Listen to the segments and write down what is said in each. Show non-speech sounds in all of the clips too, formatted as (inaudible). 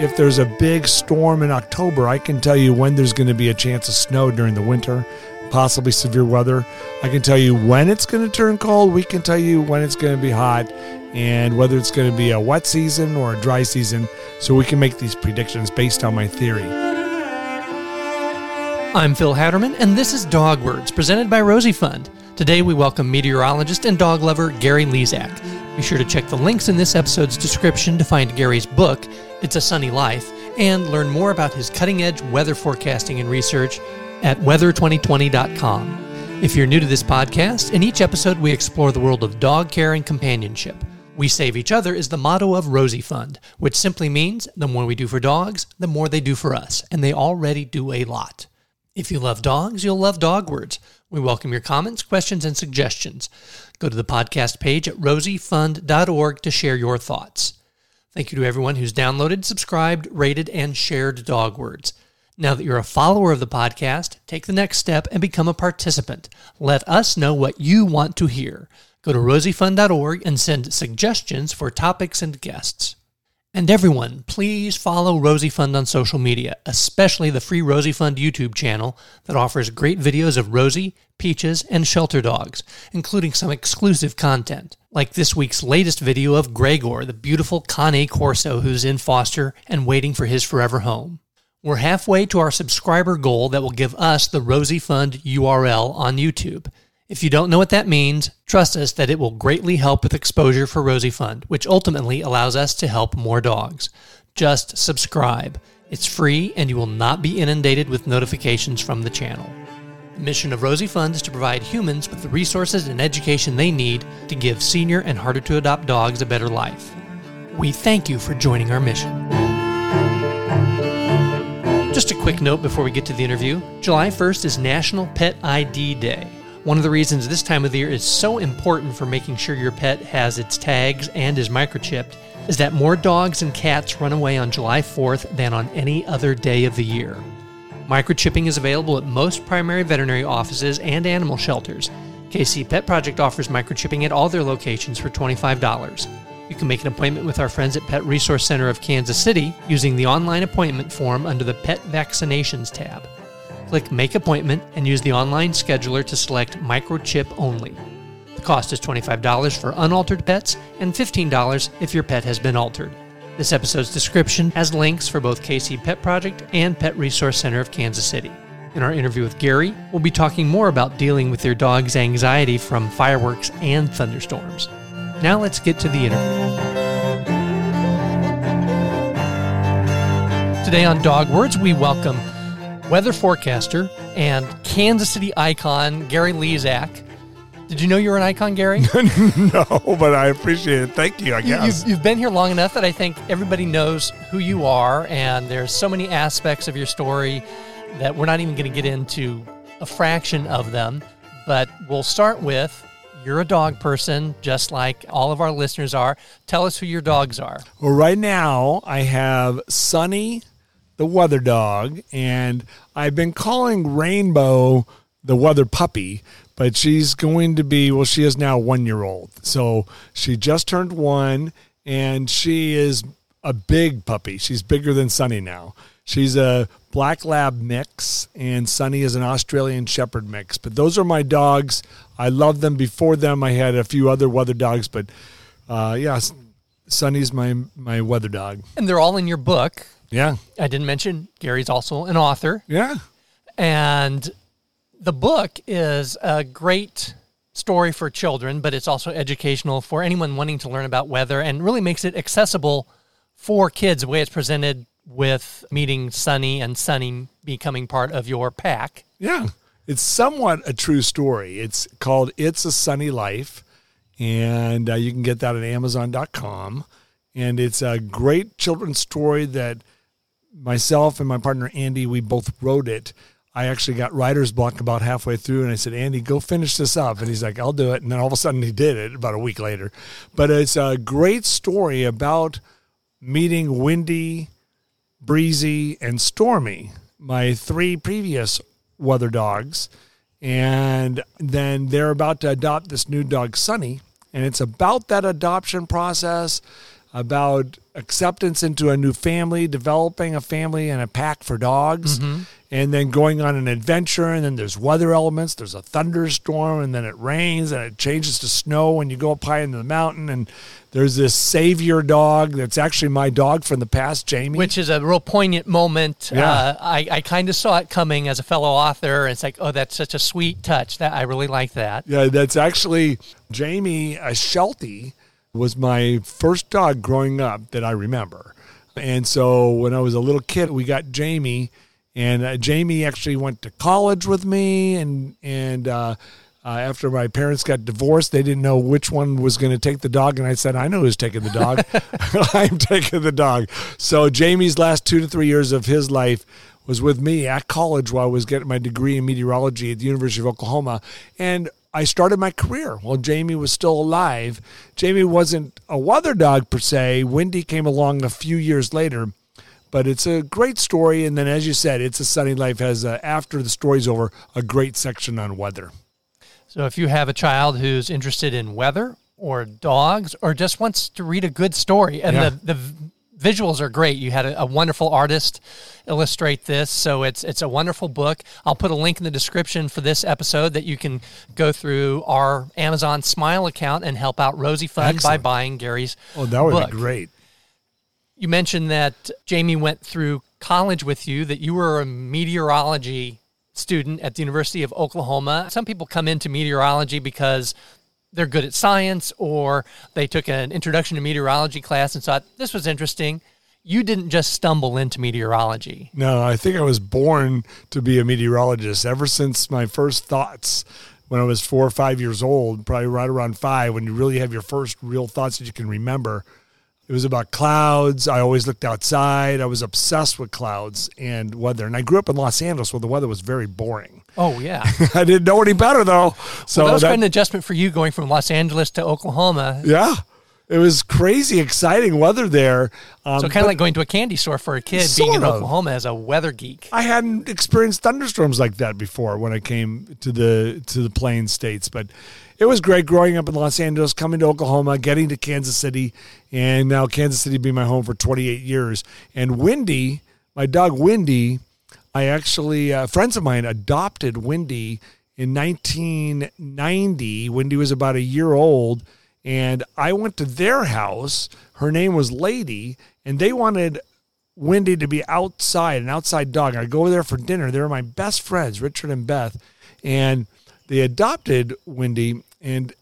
if there's a big storm in October, I can tell you when there's going to be a chance of snow during the winter, possibly severe weather. I can tell you when it's going to turn cold. We can tell you when it's going to be hot and whether it's going to be a wet season or a dry season. So we can make these predictions based on my theory. I'm Phil Hatterman, and this is Dog Words, presented by Rosie Fund. Today we welcome meteorologist and dog lover Gary Lezak. Be sure to check the links in this episode's description to find Gary's book, It's a Sunny Life, and learn more about his cutting edge weather forecasting and research at weather2020.com. If you're new to this podcast, in each episode we explore the world of dog care and companionship. We save each other is the motto of Rosie Fund, which simply means the more we do for dogs, the more they do for us, and they already do a lot. If you love dogs, you'll love dog words. We welcome your comments, questions, and suggestions. Go to the podcast page at rosiefund.org to share your thoughts. Thank you to everyone who's downloaded, subscribed, rated, and shared dog words. Now that you're a follower of the podcast, take the next step and become a participant. Let us know what you want to hear. Go to rosiefund.org and send suggestions for topics and guests. And everyone, please follow Rosie Fund on social media, especially the free Rosie Fund YouTube channel that offers great videos of Rosie, Peaches, and shelter dogs, including some exclusive content, like this week's latest video of Gregor, the beautiful Cane Corso who's in foster and waiting for his forever home. We're halfway to our subscriber goal that will give us the Rosie Fund URL on YouTube. If you don't know what that means, trust us that it will greatly help with exposure for Rosie Fund, which ultimately allows us to help more dogs. Just subscribe. It's free and you will not be inundated with notifications from the channel. The mission of Rosie Fund is to provide humans with the resources and education they need to give senior and harder to adopt dogs a better life. We thank you for joining our mission. Just a quick note before we get to the interview July 1st is National Pet ID Day. One of the reasons this time of the year is so important for making sure your pet has its tags and is microchipped is that more dogs and cats run away on July 4th than on any other day of the year. Microchipping is available at most primary veterinary offices and animal shelters. KC Pet Project offers microchipping at all their locations for $25. You can make an appointment with our friends at Pet Resource Center of Kansas City using the online appointment form under the Pet Vaccinations tab. Click Make Appointment and use the online scheduler to select Microchip Only. The cost is $25 for unaltered pets and $15 if your pet has been altered. This episode's description has links for both KC Pet Project and Pet Resource Center of Kansas City. In our interview with Gary, we'll be talking more about dealing with your dog's anxiety from fireworks and thunderstorms. Now let's get to the interview. Today on Dog Words, we welcome weather forecaster and Kansas City icon Gary Lezak. Did you know you were an icon, Gary? (laughs) no, but I appreciate it. Thank you, I guess. You've, you've been here long enough that I think everybody knows who you are, and there's so many aspects of your story that we're not even going to get into a fraction of them. But we'll start with you're a dog person, just like all of our listeners are. Tell us who your dogs are. Well, right now I have Sunny, the weather dog, and I've been calling Rainbow the weather puppy, but she's going to be, well, she is now one year old. So she just turned one, and she is a big puppy. She's bigger than Sunny now. She's a black lab mix, and Sunny is an Australian Shepherd mix. But those are my dogs. I love them. Before them, I had a few other weather dogs, but uh, yeah, Sunny's my my weather dog. And they're all in your book. Yeah, I didn't mention Gary's also an author. yeah, And the book is a great story for children, but it's also educational for anyone wanting to learn about weather and really makes it accessible for kids the way it's presented with meeting Sunny and Sunny becoming part of your pack. yeah. It's somewhat a true story. It's called "It's a Sunny Life," and uh, you can get that at Amazon.com. And it's a great children's story that myself and my partner Andy we both wrote it. I actually got writer's block about halfway through, and I said, "Andy, go finish this up." And he's like, "I'll do it." And then all of a sudden, he did it about a week later. But it's a great story about meeting Windy, Breezy, and Stormy, my three previous weather dogs. And then they're about to adopt this new dog, Sunny. And it's about that adoption process, about acceptance into a new family, developing a family and a pack for dogs, and then going on an adventure. And then there's weather elements. There's a thunderstorm, and then it rains, and it changes to snow when you go up high into the mountain. And there's this savior dog that's actually my dog from the past, Jamie. Which is a real poignant moment. Yeah. Uh, I, I kind of saw it coming as a fellow author. It's like, oh, that's such a sweet touch. That I really like that. Yeah, that's actually Jamie a Sheltie was my first dog growing up that I remember. And so when I was a little kid, we got Jamie, and uh, Jamie actually went to college with me. And and uh, uh, after my parents got divorced, they didn't know which one was going to take the dog, and I said, "I know who's taking the dog. (laughs) (laughs) I'm taking the dog." So Jamie's last two to three years of his life was with me at college while I was getting my degree in meteorology at the University of Oklahoma. And I started my career while Jamie was still alive. Jamie wasn't a weather dog per se. Windy came along a few years later, but it's a great story. And then, as you said, It's a Sunny Life has, a, after the story's over, a great section on weather. So if you have a child who's interested in weather or dogs or just wants to read a good story, and Yeah. the, the visuals are great. You had a, a wonderful artist illustrate this, so it's it's a wonderful book. I'll put a link in the description for this episode that you can go through our Amazon Smile account and help out Rosie Fund Excellent. by buying Gary's. Oh, that would book. be great. You mentioned that Jamie went through college with you, that you were a meteorology student at the University of Oklahoma. Some people come into meteorology because they're good at science or they took an introduction to meteorology class and thought this was interesting. You didn't just stumble into meteorology. No, I think I was born to be a meteorologist ever since my first thoughts when I was four or five years old, probably right around five, when you really have your first real thoughts that you can remember. It was about clouds. I always looked outside. I was obsessed with clouds and weather. And I grew up in Los Angeles where the weather was very boring. Oh, yeah. (laughs) I didn't know any better though. So well, that was that- quite an adjustment for you going from Los Angeles to Oklahoma. yeah, it was crazy, exciting weather there. Um, So kind of like going to a candy store for a kid being in of. Oklahoma as a weather geek. I hadn't experienced thunderstorms like that before when I came to the to the plain states, but it was great growing up in Los Angeles, coming to Oklahoma, getting to Kansas City, and now Kansas City being my home for 28 years. And Windy, my dog Windy, I actually uh, friends of mine adopted Windy in 1990. Windy was about a year old, and I went to their house. Her name was Lady, and they wanted Windy to be outside, an outside dog. I go over there for dinner. They were my best friends, Richard and Beth, and they adopted Windy. And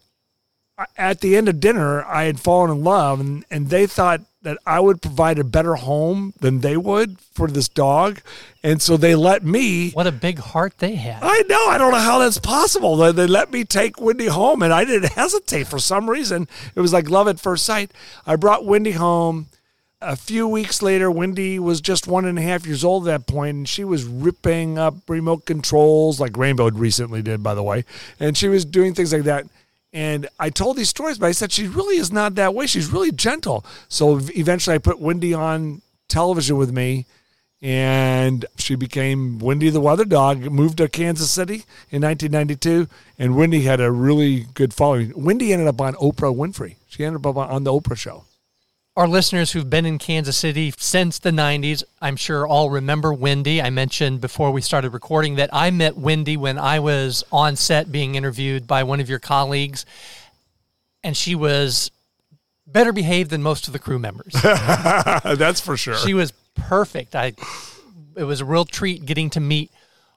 at the end of dinner, I had fallen in love, and, and they thought that I would provide a better home than they would for this dog. And so they let me. What a big heart they had. I know. I don't know how that's possible. They, they let me take Windy home, and I didn't (laughs) hesitate for some reason. It was like love at first sight. I brought Windy home. A few weeks later, Windy was just one and a half years old at that point, and she was ripping up remote controls like Rainbow recently did, by the way. And she was doing things like that. And I told these stories, but I said she really is not that way. She's really gentle. So eventually, I put Windy on television with me and she became Windy the Weather Dog. Moved to Kansas City in 1992, and Windy had a really good following. Windy ended up on Oprah Winfrey. She ended up on the Oprah show. Our listeners who've been in Kansas City since the 90s, I'm sure all remember Windy. I mentioned before we started recording that I met Windy when I was on set being interviewed by one of your colleagues, and she was better behaved than most of the crew members. (laughs) That's for sure. she was perfect. I it was a real treat getting to meet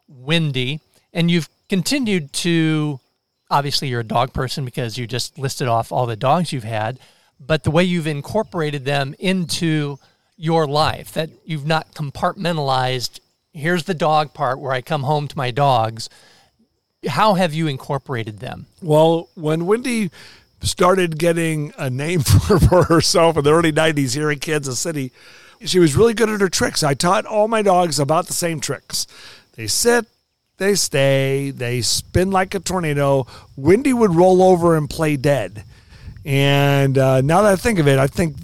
Windy, and you've continued to obviously you're a dog person because you just listed off all the dogs you've had, but the way you've incorporated them into your life that you've not compartmentalized here's the dog part where I come home to my dogs. How have you incorporated them? Well, when Windy started getting a name (laughs) for, for herself in the early 90s here in Kansas City, she was really good at her tricks. I taught all my dogs about the same tricks. They sit, they stay, they spin like a tornado. Windy would roll over and play dead. And uh, now that I think of it, I think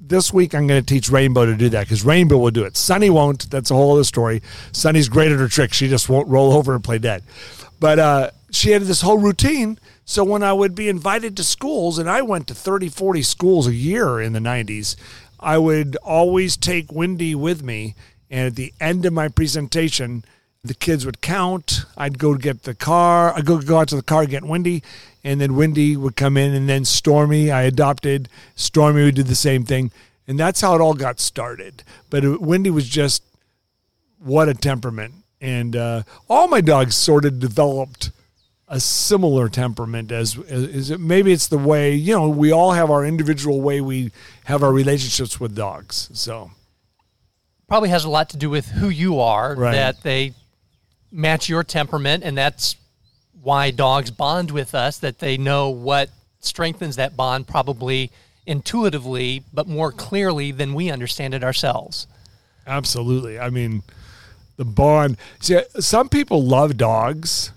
this week I'm going to teach Rainbow to do that because Rainbow will do it. Sunny won't. That's a whole other story. Sunny's great at her tricks. She just won't roll over and play dead. But uh, she had this whole routine. So when I would be invited to schools, and I went to 30, 40 schools a year in the 90s, I would always take Windy with me. And at the end of my presentation, the kids would count. I'd go get the car. I'd go, go out to the car, get Windy, and then Windy would come in, and then Stormy, I adopted. Stormy would do the same thing. And that's how it all got started. But it, Windy was just what a temperament. And uh, all my dogs sort of developed a similar temperament as, as it, maybe it's the way, you know, we all have our individual way we have our relationships with dogs. So probably has a lot to do with who you are Right. that they match your temperament and that's why dogs bond with us that they know what strengthens that bond probably intuitively but more clearly than we understand it ourselves Absolutely. I mean, the bond. See, some people love dogs,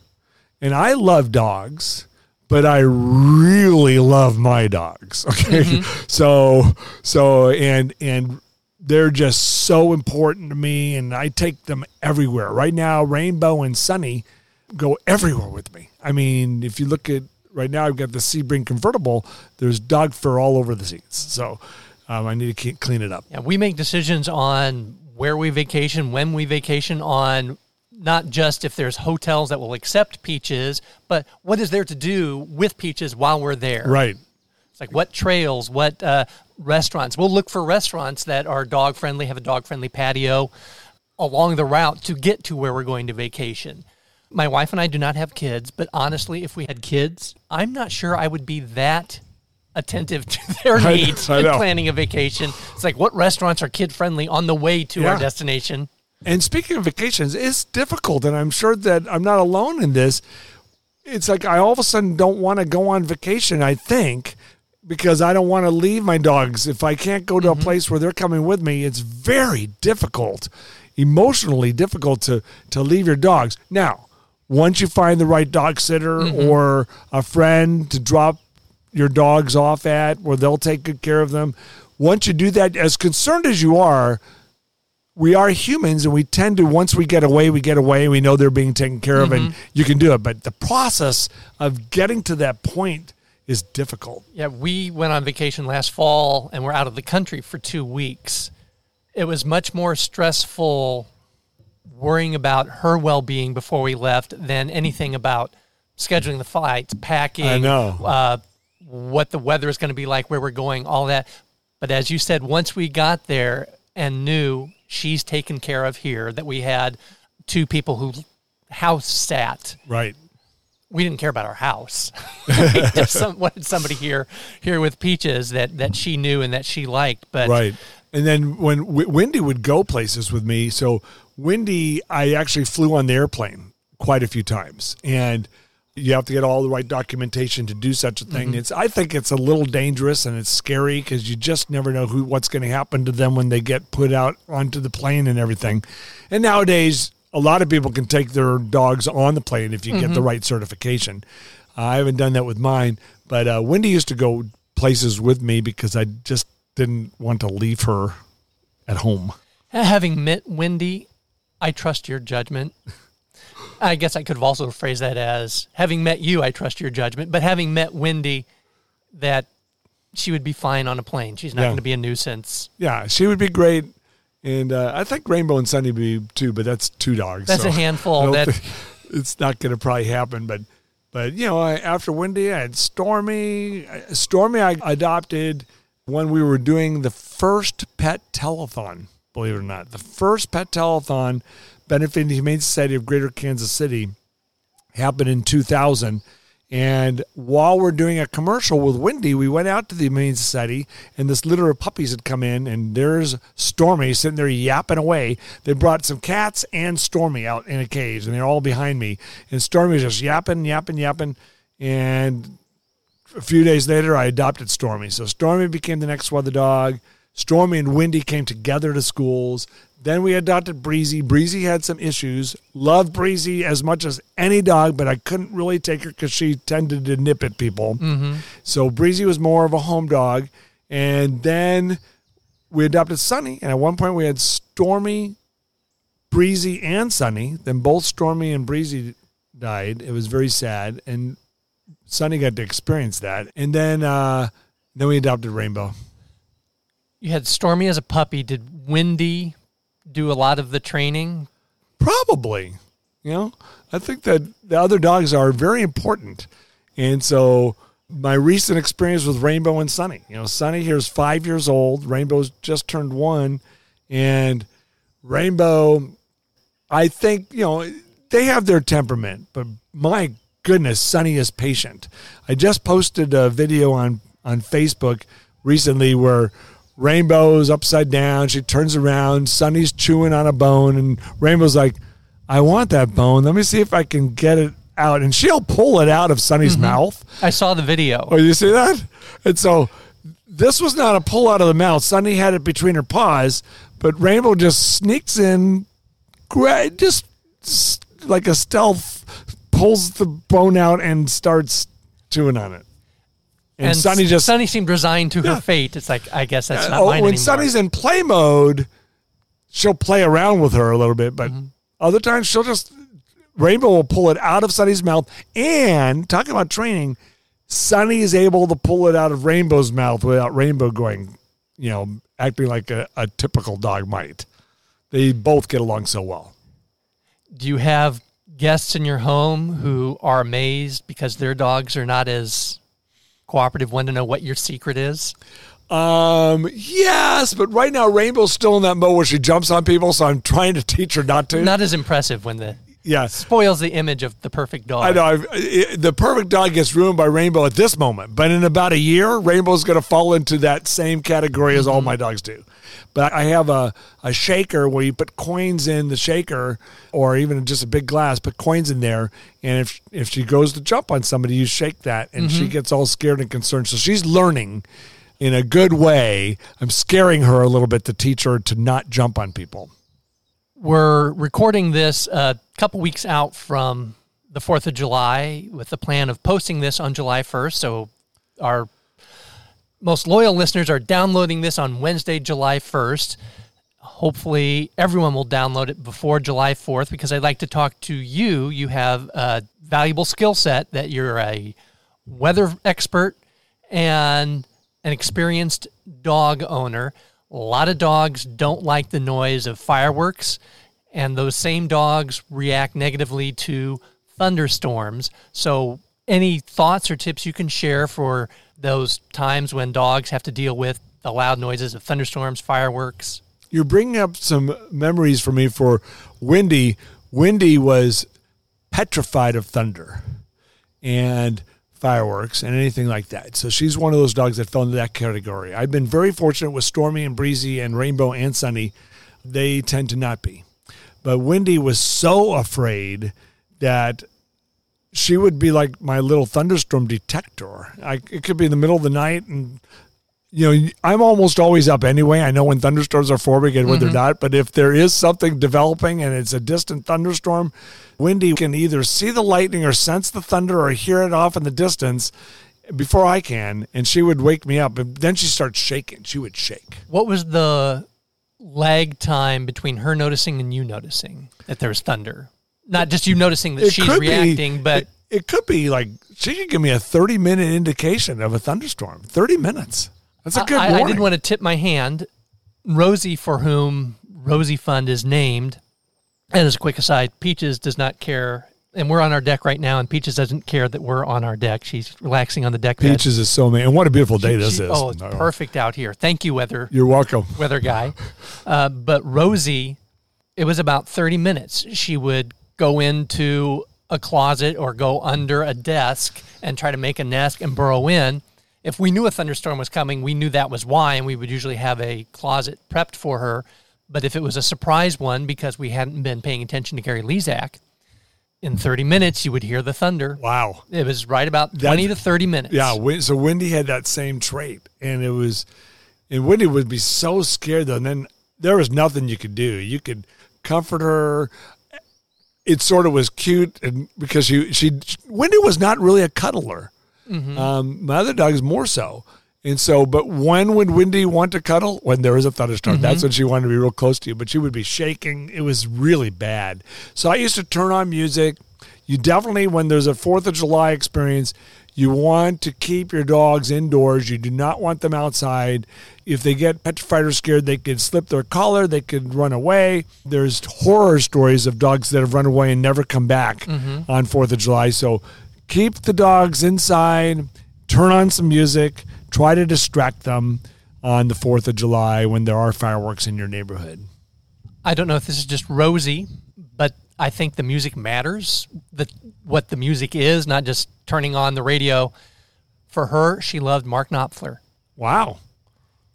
and I love dogs, but I really love my dogs. (laughs) Okay, mm-hmm. so so and and they're just so important to me, and I take them everywhere. Right now, Rainbow and Sunny go everywhere with me. I mean, if you look at right now, I've got the Sebring convertible. There's dog fur all over the seats, so. Um, I need to clean it up. Yeah, we make decisions on where we vacation, when we vacation, on not just if there's hotels that will accept peaches, but what is there to do with peaches while we're there. Right. It's like what trails, what uh, restaurants. We'll look for restaurants that are dog friendly, have a dog friendly patio along the route to get to where we're going to vacation. My wife and I do not have kids, but honestly, if we had kids, I'm not sure I would be that attentive (laughs) to their needs I in planning a vacation. It's like what restaurants are kid friendly on the way to our destination. And speaking of vacations, it's difficult, and I'm sure that I'm not alone in this. It's like I all of a sudden don't want to go on vacation, I think, because I don't want to leave my dogs. If I can't go to a mm-hmm. place where they're coming with me, it's very difficult, emotionally difficult to, to leave your dogs. Now, once you find the right dog sitter mm-hmm. or a friend to drop your dogs off at where they'll take good care of them, once you do that, as concerned as you are, we are humans and we tend to once we get away we get away we know they're being taken care of and mm-hmm. you can do it but the process of getting to that point is difficult Yeah, we went on vacation last fall and we're out of the country for two weeks. It was much more stressful worrying about her well being before we left than anything about scheduling the flights, packing, I know. Uh, what the weather is going to be like, where we're going, all that. But as you said, once we got there and knew she's taken care of here, that we had two people who house sat right we didn't care about our house. (laughs) (laughs) just some, wanted somebody here here with peaches that that she knew and that she liked. But right and then when w- windy would go places with me so windy i actually flew on the airplane quite a few times and you have to get all the right documentation to do such a thing. Mm-hmm. It's I think it's a little dangerous and it's scary because you just never know who what's going to happen to them when they get put out onto the plane and everything. And nowadays, a lot of people can take their dogs on the plane if you get the right certification. I haven't done that with mine, but uh, Windy used to go places with me because I just didn't want to leave her at home. having met Windy, I trust your judgment. I guess I could have also phrased that as having met you, I trust your judgment. But having met Windy, that she would be fine on a plane. She's not Yeah. going to be a nuisance. Yeah, she would be great. And uh, I think Rainbow and Sunny be too, but that's two dogs. That's so a handful. That (laughs) it's not going to probably happen. But, but you know, I, after Windy, I had Stormy. Stormy, I adopted when we were doing the first pet telethon. Believe it or not, the first pet telethon benefiting the Humane Society of Greater Kansas City happened in 2000. And while we're doing a commercial with Windy, we went out to the Humane Society, and this litter of puppies had come in, and there's Stormy sitting there yapping away. They brought some cats and Stormy out in a cage, and they're all behind me. And Stormy was just yapping, yapping, yapping. And a few days later, I adopted Stormy. So Stormy became the next weather dog. Stormy and Windy came together to schools. Then we adopted Breezy. Breezy had some issues. Loved Breezy as much as any dog, but I couldn't really take her because she tended to nip at people. So Breezy was more of a home dog. And then we adopted Sunny. And at one point, we had Stormy, Breezy, and Sunny. Then both Stormy and Breezy died. It was very sad. And Sunny got to experience that, and then uh, then we adopted Rainbow. You had Stormy as a puppy. Did Windy do a lot of the training? Probably. You know, I think that the other dogs are very important. And so my recent experience with Rainbow and Sunny, you know, Sunny here is five years old. Rainbow's just turned one. And Rainbow, I think, you know, they have their temperament, but my goodness, Sunny is patient. I just posted a video on, on Facebook recently where Rainbow's upside down. She turns around. Sunny's chewing on a bone, and Rainbow's like, I want that bone. Let me see if I can get it out. And she'll pull it out of Sunny's Mm-hmm. mouth. I saw the video. Oh, you see that? And so this was not a pull out of the mouth. Sunny had it between her paws, but Rainbow just sneaks in, just like a stealth, pulls the bone out and starts chewing on it. And, Sunny just Sunny seemed resigned to her fate. It's like I guess that's not oh, mine when anymore. Sunny's in play mode, she'll play around with her a little bit, but Mm-hmm. other times she'll just Rainbow will pull it out of Sunny's mouth. And talking about training, Sunny is able to pull it out of Rainbow's mouth without Rainbow going, you know, acting like a, a typical dog might. They both get along so well. Do you have guests in your home who are amazed because their dogs are not as cooperative? Want to know what your secret is? Um, yes, but right now Rainbow's still in that mode where she jumps on people, so I'm trying to teach her not to. Not as impressive when the yeah. spoils the image of the perfect dog. I know I've, it, the perfect dog gets ruined by Rainbow at this moment, but in about a year, Rainbow's going to fall into that same category as all mm-hmm. my dogs do. But I have a, a shaker where you put coins in the shaker, or even just a big glass, put coins in there, and if if she goes to jump on somebody, you shake that, and she mm-hmm. gets all scared and concerned. So she's learning in a good way. I'm scaring her a little bit to teach her to not jump on people. We're recording this a couple weeks out from the 4th of July with the plan of posting this on July 1st. So our most loyal listeners are downloading this on Wednesday, July 1st. Hopefully, everyone will download it before July 4th because I'd like to talk to you. You have a valuable skill set that you're a weather expert and an experienced dog owner. A lot of dogs don't like the noise of fireworks, and those same dogs react negatively to thunderstorms. So, any thoughts or tips you can share for those times when dogs have to deal with the loud noises of thunderstorms, fireworks? you're bringing up some memories for me for Windy. Windy was petrified of thunder and fireworks and anything like that. So she's one of those dogs that fell into that category. I've been very fortunate with Stormy and Breezy and Rainbow and Sunny. They tend to not be. But Windy was so afraid that she would be like my little thunderstorm detector. I, it could be in the middle of the night and you know, I'm almost always up anyway. I know when thunderstorms are forming and when mm-hmm. they're not. But if there is something developing and it's a distant thunderstorm, Windy can either see the lightning or sense the thunder or hear it off in the distance before I can. And she would wake me up. And then she starts shaking. She would shake. What was the lag time between her noticing and you noticing that there was thunder? Not just you noticing that she's reacting, be, but it, it could be like she could give me a 30 minute indication of a thunderstorm. 30 minutes. That's a good I, I warning. didn't want to tip my hand. Rosie, for whom Rosie Fund is named, and as a quick aside, Peaches does not care, and we're on our deck right now, and Peaches doesn't care that we're on our deck. She's relaxing on the deck bed. Peaches is so amazing. And what a beautiful day this She- is. Oh, it's No. perfect out here. Thank you, weather You're welcome. weather guy. (laughs) Uh, but Rosie, it was about 30 minutes. She would go into a closet or go under a desk and try to make a nest and burrow in. If we knew a thunderstorm was coming, we knew that was why, and we would usually have a closet prepped for her. But if it was a surprise one because we hadn't been paying attention to Gary Lezak, in 30 minutes you would hear the thunder. Wow. It was right about 20 to 30 minutes. Yeah, so Windy had that same trait, and it was, and Windy would be so scared though. And then there was nothing you could do. You could comfort her. It sort of was cute, and because she she Windy was not really a cuddler. Um, my other dogs more so. And so, but when would Windy want to cuddle? When there was a thunderstorm. That's when she wanted to be real close to you. But she would be shaking. It was really bad. So I used to turn on music. You definitely, when there's a Fourth of July experience, You want to keep your dogs indoors. You do not want them outside. If they get petrified or scared, they could slip their collar, they could run away. There's horror stories of dogs that have run away and never come back Mm-hmm. on 4th of July. So keep the dogs inside, turn on some music, try to distract them on the 4th of July when there are fireworks in your neighborhood. I don't know if this is just Rosie, but I think the music matters. The what the music is, not just turning on the radio. For her, she loved Mark Knopfler. Wow.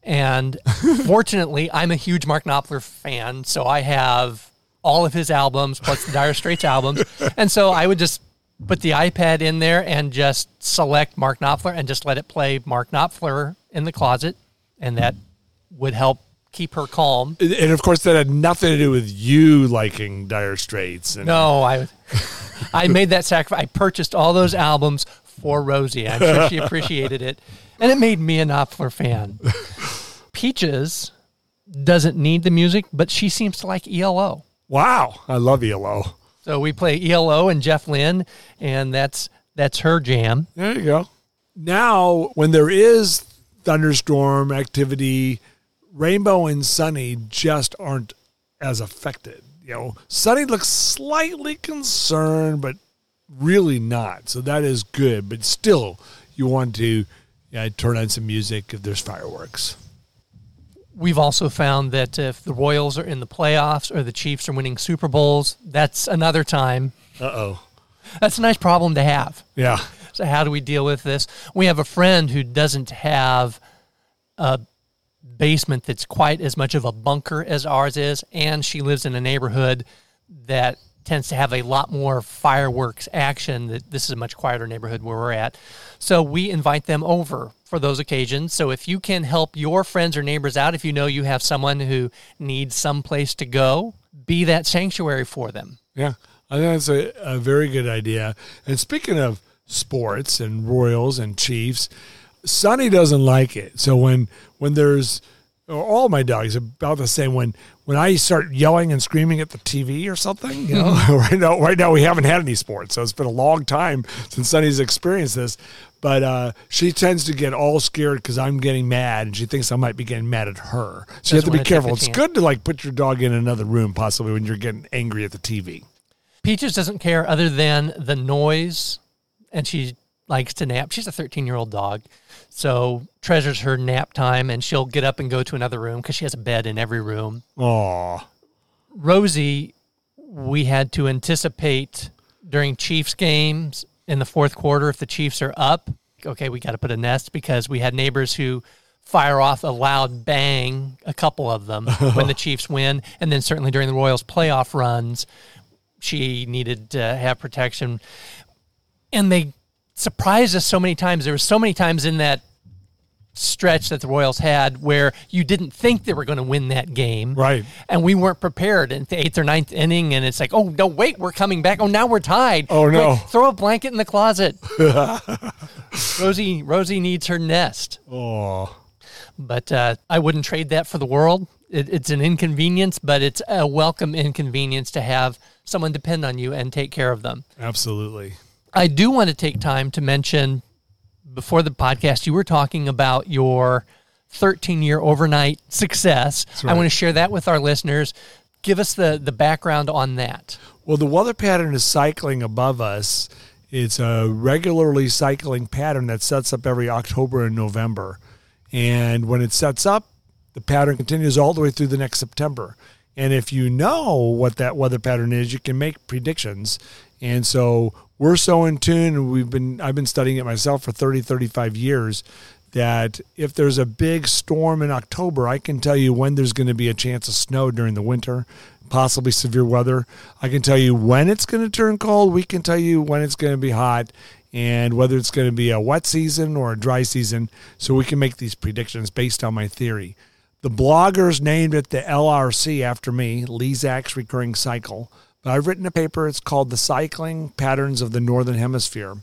And (laughs) fortunately, I'm a huge Mark Knopfler fan, so I have all of his albums plus the Dire Straits albums. (laughs) And so I would just put the iPad in there and just select Mark Knopfler and just let it play Mark Knopfler in the closet, and that would help keep her calm. And of course, that had nothing to do with you liking Dire Straits. And No, I I made that sacrifice. I purchased all those albums for Rosie. I'm sure she appreciated it. And it made me a Knopfler fan. Peaches doesn't need the music, but she seems to like ELO. Wow, I love ELO. So we play ELO and Jeff Lynne, and that's that's her jam. There you go. Now, when there is thunderstorm activity, Rainbow and Sunny just aren't as affected. You know, Sunny looks slightly concerned, but really not. So that is good. But still, you want to turn on some music if there's fireworks. We've also found that if the Royals are in the playoffs or the Chiefs are winning Super Bowls, that's another time. Uh oh. That's a nice problem to have. Yeah. So how do we deal with this? We have a friend who doesn't have a basement that's quite as much of a bunker as ours is, and she lives in a neighborhood that tends to have a lot more fireworks action. That this is a much quieter neighborhood where we're at. So we invite them over for those occasions. So if you can help your friends or neighbors out, if you know you have someone who needs some place to go, be that sanctuary for them. Yeah, I think that's a, a very good idea. And speaking of sports and Royals and Chiefs, Sunny doesn't like it. So when when there's or all my dogs are about the same when when I start yelling and screaming at the TV or something, you know, (laughs) right now right now we haven't had any sports, so it's been a long time since Sunny's experienced this. But uh, she tends to get all scared because I'm getting mad, and she thinks I might be getting mad at her. So you have Doesn't to be wanna take careful. It's chance. good to like put your dog in another room, possibly when you're getting angry at the TV. Peaches doesn't care other than the noise, and she likes to nap. She's a 13 year old dog, so treasures her nap time, and she'll get up and go to another room because she has a bed in every room. Aw. Rosie, we had to anticipate during Chiefs games in the fourth quarter if the Chiefs are up. Okay, we got to put a nest because we had neighbors who fire off a loud bang, a couple of them (laughs) when the Chiefs win, and then certainly during the Royals playoff runs, she needed to have protection, and they surprised us so many times. There were so many times in that stretch that the Royals had where you didn't think they were going to win that game. Right. And we weren't prepared in the eighth or ninth inning. And it's like, oh, no, wait, we're coming back. Oh, now we're tied. Oh, no. Quick, throw a blanket in the closet. (laughs) Rosie Rosie needs her nest. Oh, But uh, I wouldn't trade that for the world. It, it's an inconvenience, but it's a welcome inconvenience to have someone depend on you and take care of them. absolutely. I do want to take time to mention before the podcast, you were talking about your 13 year overnight (laughs) success. right. I want to share that with our listeners. Give us the, the background on that. Well, the weather pattern is cycling above us. It's a regularly cycling pattern that sets up every October and November. And when it sets up, the pattern continues all the way through the next September. And if you know what that weather pattern is, you can make predictions. And so we're so in tune and we've been I've been studying it myself for 30 35 years that if there's a big storm in October, I can tell you when there's going to be a chance of snow during the winter, possibly severe weather. I can tell you when it's going to turn cold. We can tell you when it's going to be hot and whether it's going to be a wet season or a dry season. So we can make these predictions based on my theory. The bloggers named it the LRC after me, Lezak's Recurring Cycle. But I've written a paper. It's called The Cycling Patterns of the Northern Hemisphere.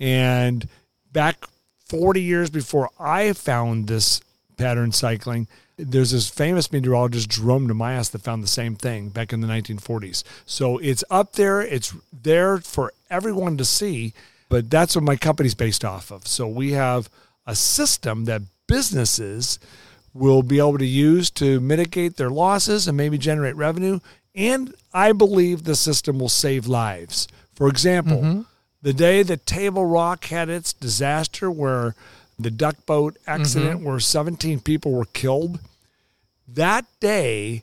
And back 40 years before I found this pattern cycling, there's this famous meteorologist, Jerome Namias, that found the same thing back in the 1940s. So it's up there, it's there for everyone to see. but that's what my company's based off of. So we have a system that businesses will be able to use to mitigate their losses and maybe generate revenue. And I believe the system will save lives. For example, mm-hmm. the day that Table Rock had its disaster where the duck boat accident mm-hmm. where 17 people were killed, that day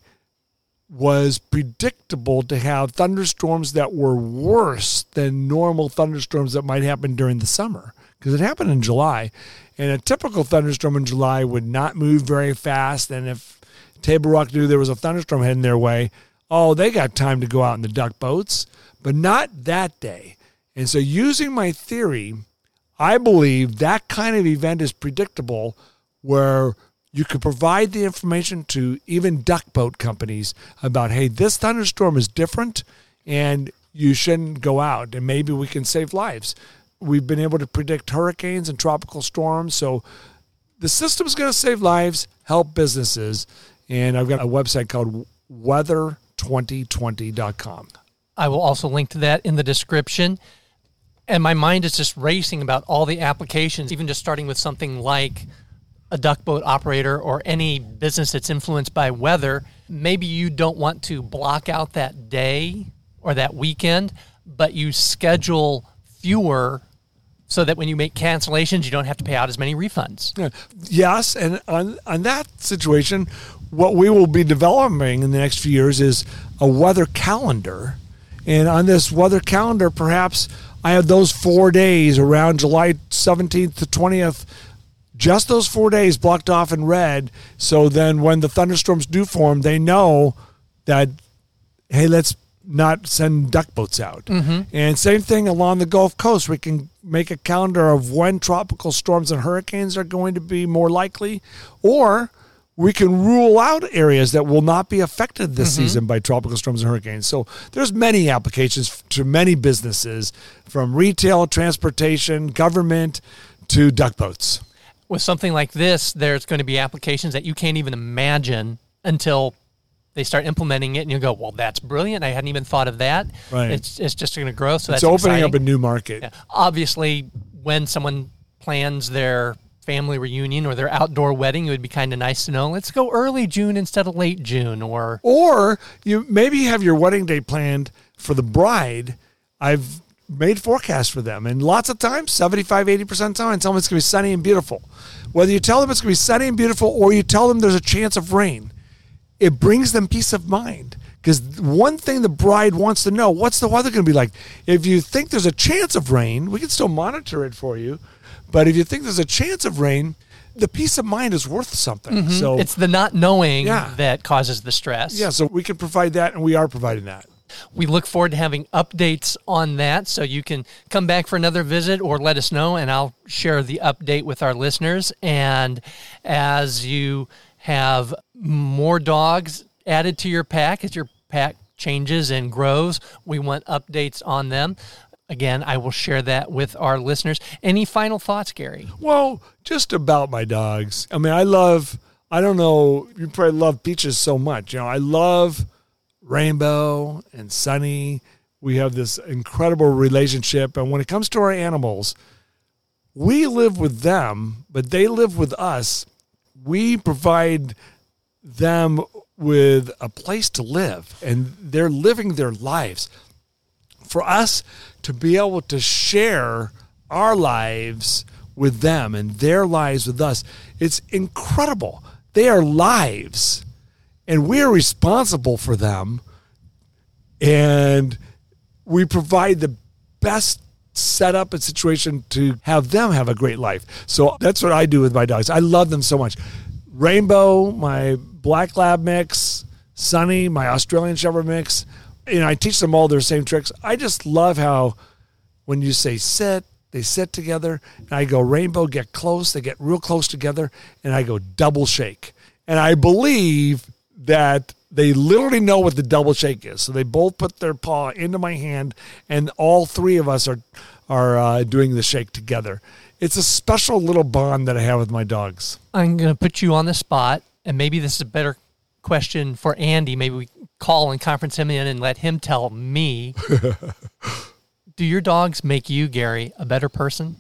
was predictable to have thunderstorms that were worse than normal thunderstorms that might happen during the summer because it happened in July. And a typical thunderstorm in July would not move very fast. And if Table Rock knew there was a thunderstorm heading their way, oh, they got time to go out in the duck boats, but not that day. And so, using my theory, I believe that kind of event is predictable where you could provide the information to even duck boat companies about, hey, this thunderstorm is different and you shouldn't go out and maybe we can save lives. We've been able to predict hurricanes and tropical storms. So the system's going to save lives, help businesses. And I've got a website called weather2020.com. I will also link to that in the description. And my mind is just racing about all the applications, even just starting with something like a duck boat operator or any business that's influenced by weather. Maybe you don't want to block out that day or that weekend, but you schedule fewer so that when you make cancellations, you don't have to pay out as many refunds. Yeah. Yes, and on on that situation, what we will be developing in the next few years is a weather calendar, and on this weather calendar, perhaps I have those four days around July seventeenth to twentieth. Just those four days blocked off in red. So then, when the thunderstorms do form, they know that hey, let's not send duck boats out. Mm-hmm. And same thing along the Gulf Coast. We can make a calendar of when tropical storms and hurricanes are going to be more likely, or we can rule out areas that will not be affected this mm-hmm. season by tropical storms and hurricanes. So there's many applications to many businesses, from retail, transportation, government, to duck boats. With something like this, there's going to be applications that you can't even imagine until they start implementing it, and you go, "Well, that's brilliant! I hadn't even thought of that." Right. It's it's just going to grow. So It's that's opening exciting. up a new market. Yeah. Obviously, when someone plans their family reunion or their outdoor wedding, it would be kind of nice to know. Let's go early June instead of late June, or Or you maybe have your wedding day planned for the bride. I've made forecasts for them. And lots of times, 75, 80% of the time, tell them it's going to be sunny and beautiful. Whether you tell them it's going to be sunny and beautiful or you tell them there's a chance of rain, it brings them peace of mind. Because one thing the bride wants to know, what's the weather going to be like? If you think there's a chance of rain, we can still monitor it for you. But if you think there's a chance of rain, the peace of mind is worth something. Mm-hmm. So it's the not knowing Yeah. that causes the stress. yeah, so we can provide that, and we are providing that. We look forward to having updates on that. So you can come back for another visit or let us know, and I'll share the update with our listeners. And as you have more dogs added to your pack, as your pack changes and grows, we want updates on them. Again, I will share that with our listeners. Any final thoughts, Gary? Well, just about my dogs. I mean, I love, I don't know, you probably love Peaches so much. You know, I love Rainbow and Sunny. We have this incredible relationship. And when it comes to our animals, we live with them, but they live with us. We provide them with a place to live, and they're living their lives. For us to be able to share our lives with them and their lives with us, it's incredible. They are lives, and we are responsible for them, and we provide the best setup and situation to have them have a great life. So that's what I do with my dogs. I love them so much. Rainbow, my black lab mix, Sunny, my Australian Shepherd mix. You know, I teach them all their same tricks. I just love how when you say sit, they sit together. And I go rainbow, get close. They get real close together, and I go double shake. And I believe that they literally know what the double shake is. So they both put their paw into my hand, and all three of us are are uh, doing the shake together. It's a special little bond that I have with my dogs. I'm going to put you on the spot, and maybe this is a better question for Andy. Maybe we call and conference him in and let him tell me. (laughs) Do your dogs make you, Gary, a better person?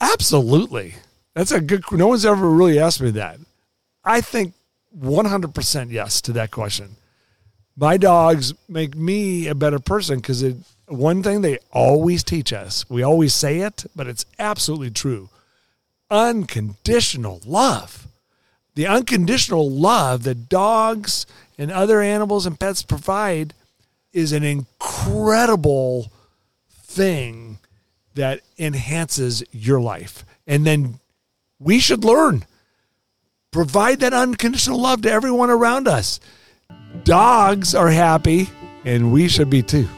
Absolutely. That's a good. No one's ever really asked me that. I think 100% yes to that question. My dogs make me a better person because it. One thing they always teach us, we always say it, but it's absolutely true. Unconditional love. The unconditional love that dogs and other animals and pets provide is an incredible thing that enhances your life. And then we should learn. Provide that unconditional love to everyone around us. Dogs are happy, and we should be too.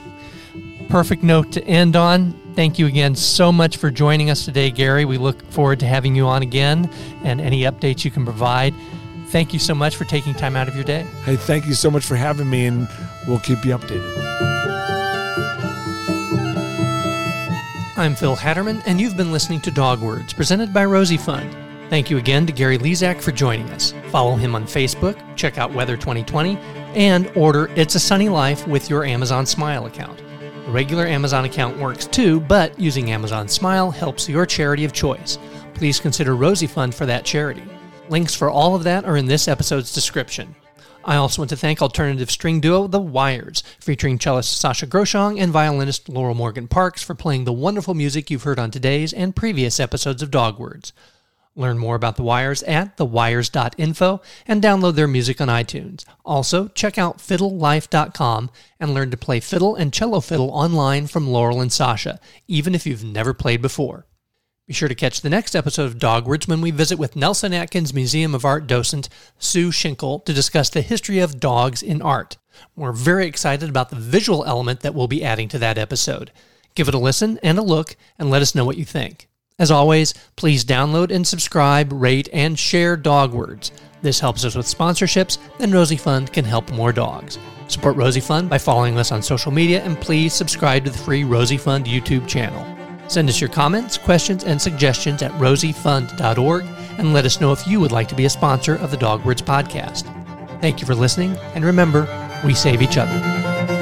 Perfect note to end on. Thank you again so much for joining us today, Gary. We look forward to having you on again and any updates you can provide. Thank you so much for taking time out of your day. Hey, thank you so much for having me, and we'll keep you updated. I'm Phil Hatterman, and you've been listening to Dog Words, presented by Rosie Fund. Thank you again to Gary Lezak for joining us. Follow him on Facebook, check out Weather 2020, and order It's a Sunny Life with your Amazon Smile account. Regular Amazon account works too, but using Amazon Smile helps your charity of choice. Please consider Rosie Fund for that charity. Links for all of that are in this episode's description. I also want to thank alternative string duo The Wires, featuring cellist Sasha Groshong and violinist Laurel Morgan Parks for playing the wonderful music you've heard on today's and previous episodes of Dog Words. Learn more about The Wires at thewires.info and download their music on iTunes. Also, check out fiddlelife.com and learn to play fiddle and cello fiddle online from Laurel and Sasha, even if you've never played before. Be sure to catch the next episode of Dogwords when we visit with Nelson Atkins Museum of Art docent Sue Schinkel to discuss the history of dogs in art. We're very excited about the visual element that we'll be adding to that episode. Give it a listen and a look and let us know what you think. As always, please download and subscribe, rate, and share Dogwords. This helps us with sponsorships, and Rosie Fund can help more dogs. Support Rosie Fund by following us on social media, and please subscribe to the free Rosie Fund YouTube channel. Send us your comments, questions, and suggestions at rosiefund.org and let us know if you would like to be a sponsor of the Dogwords podcast. Thank you for listening, and remember, we save each other.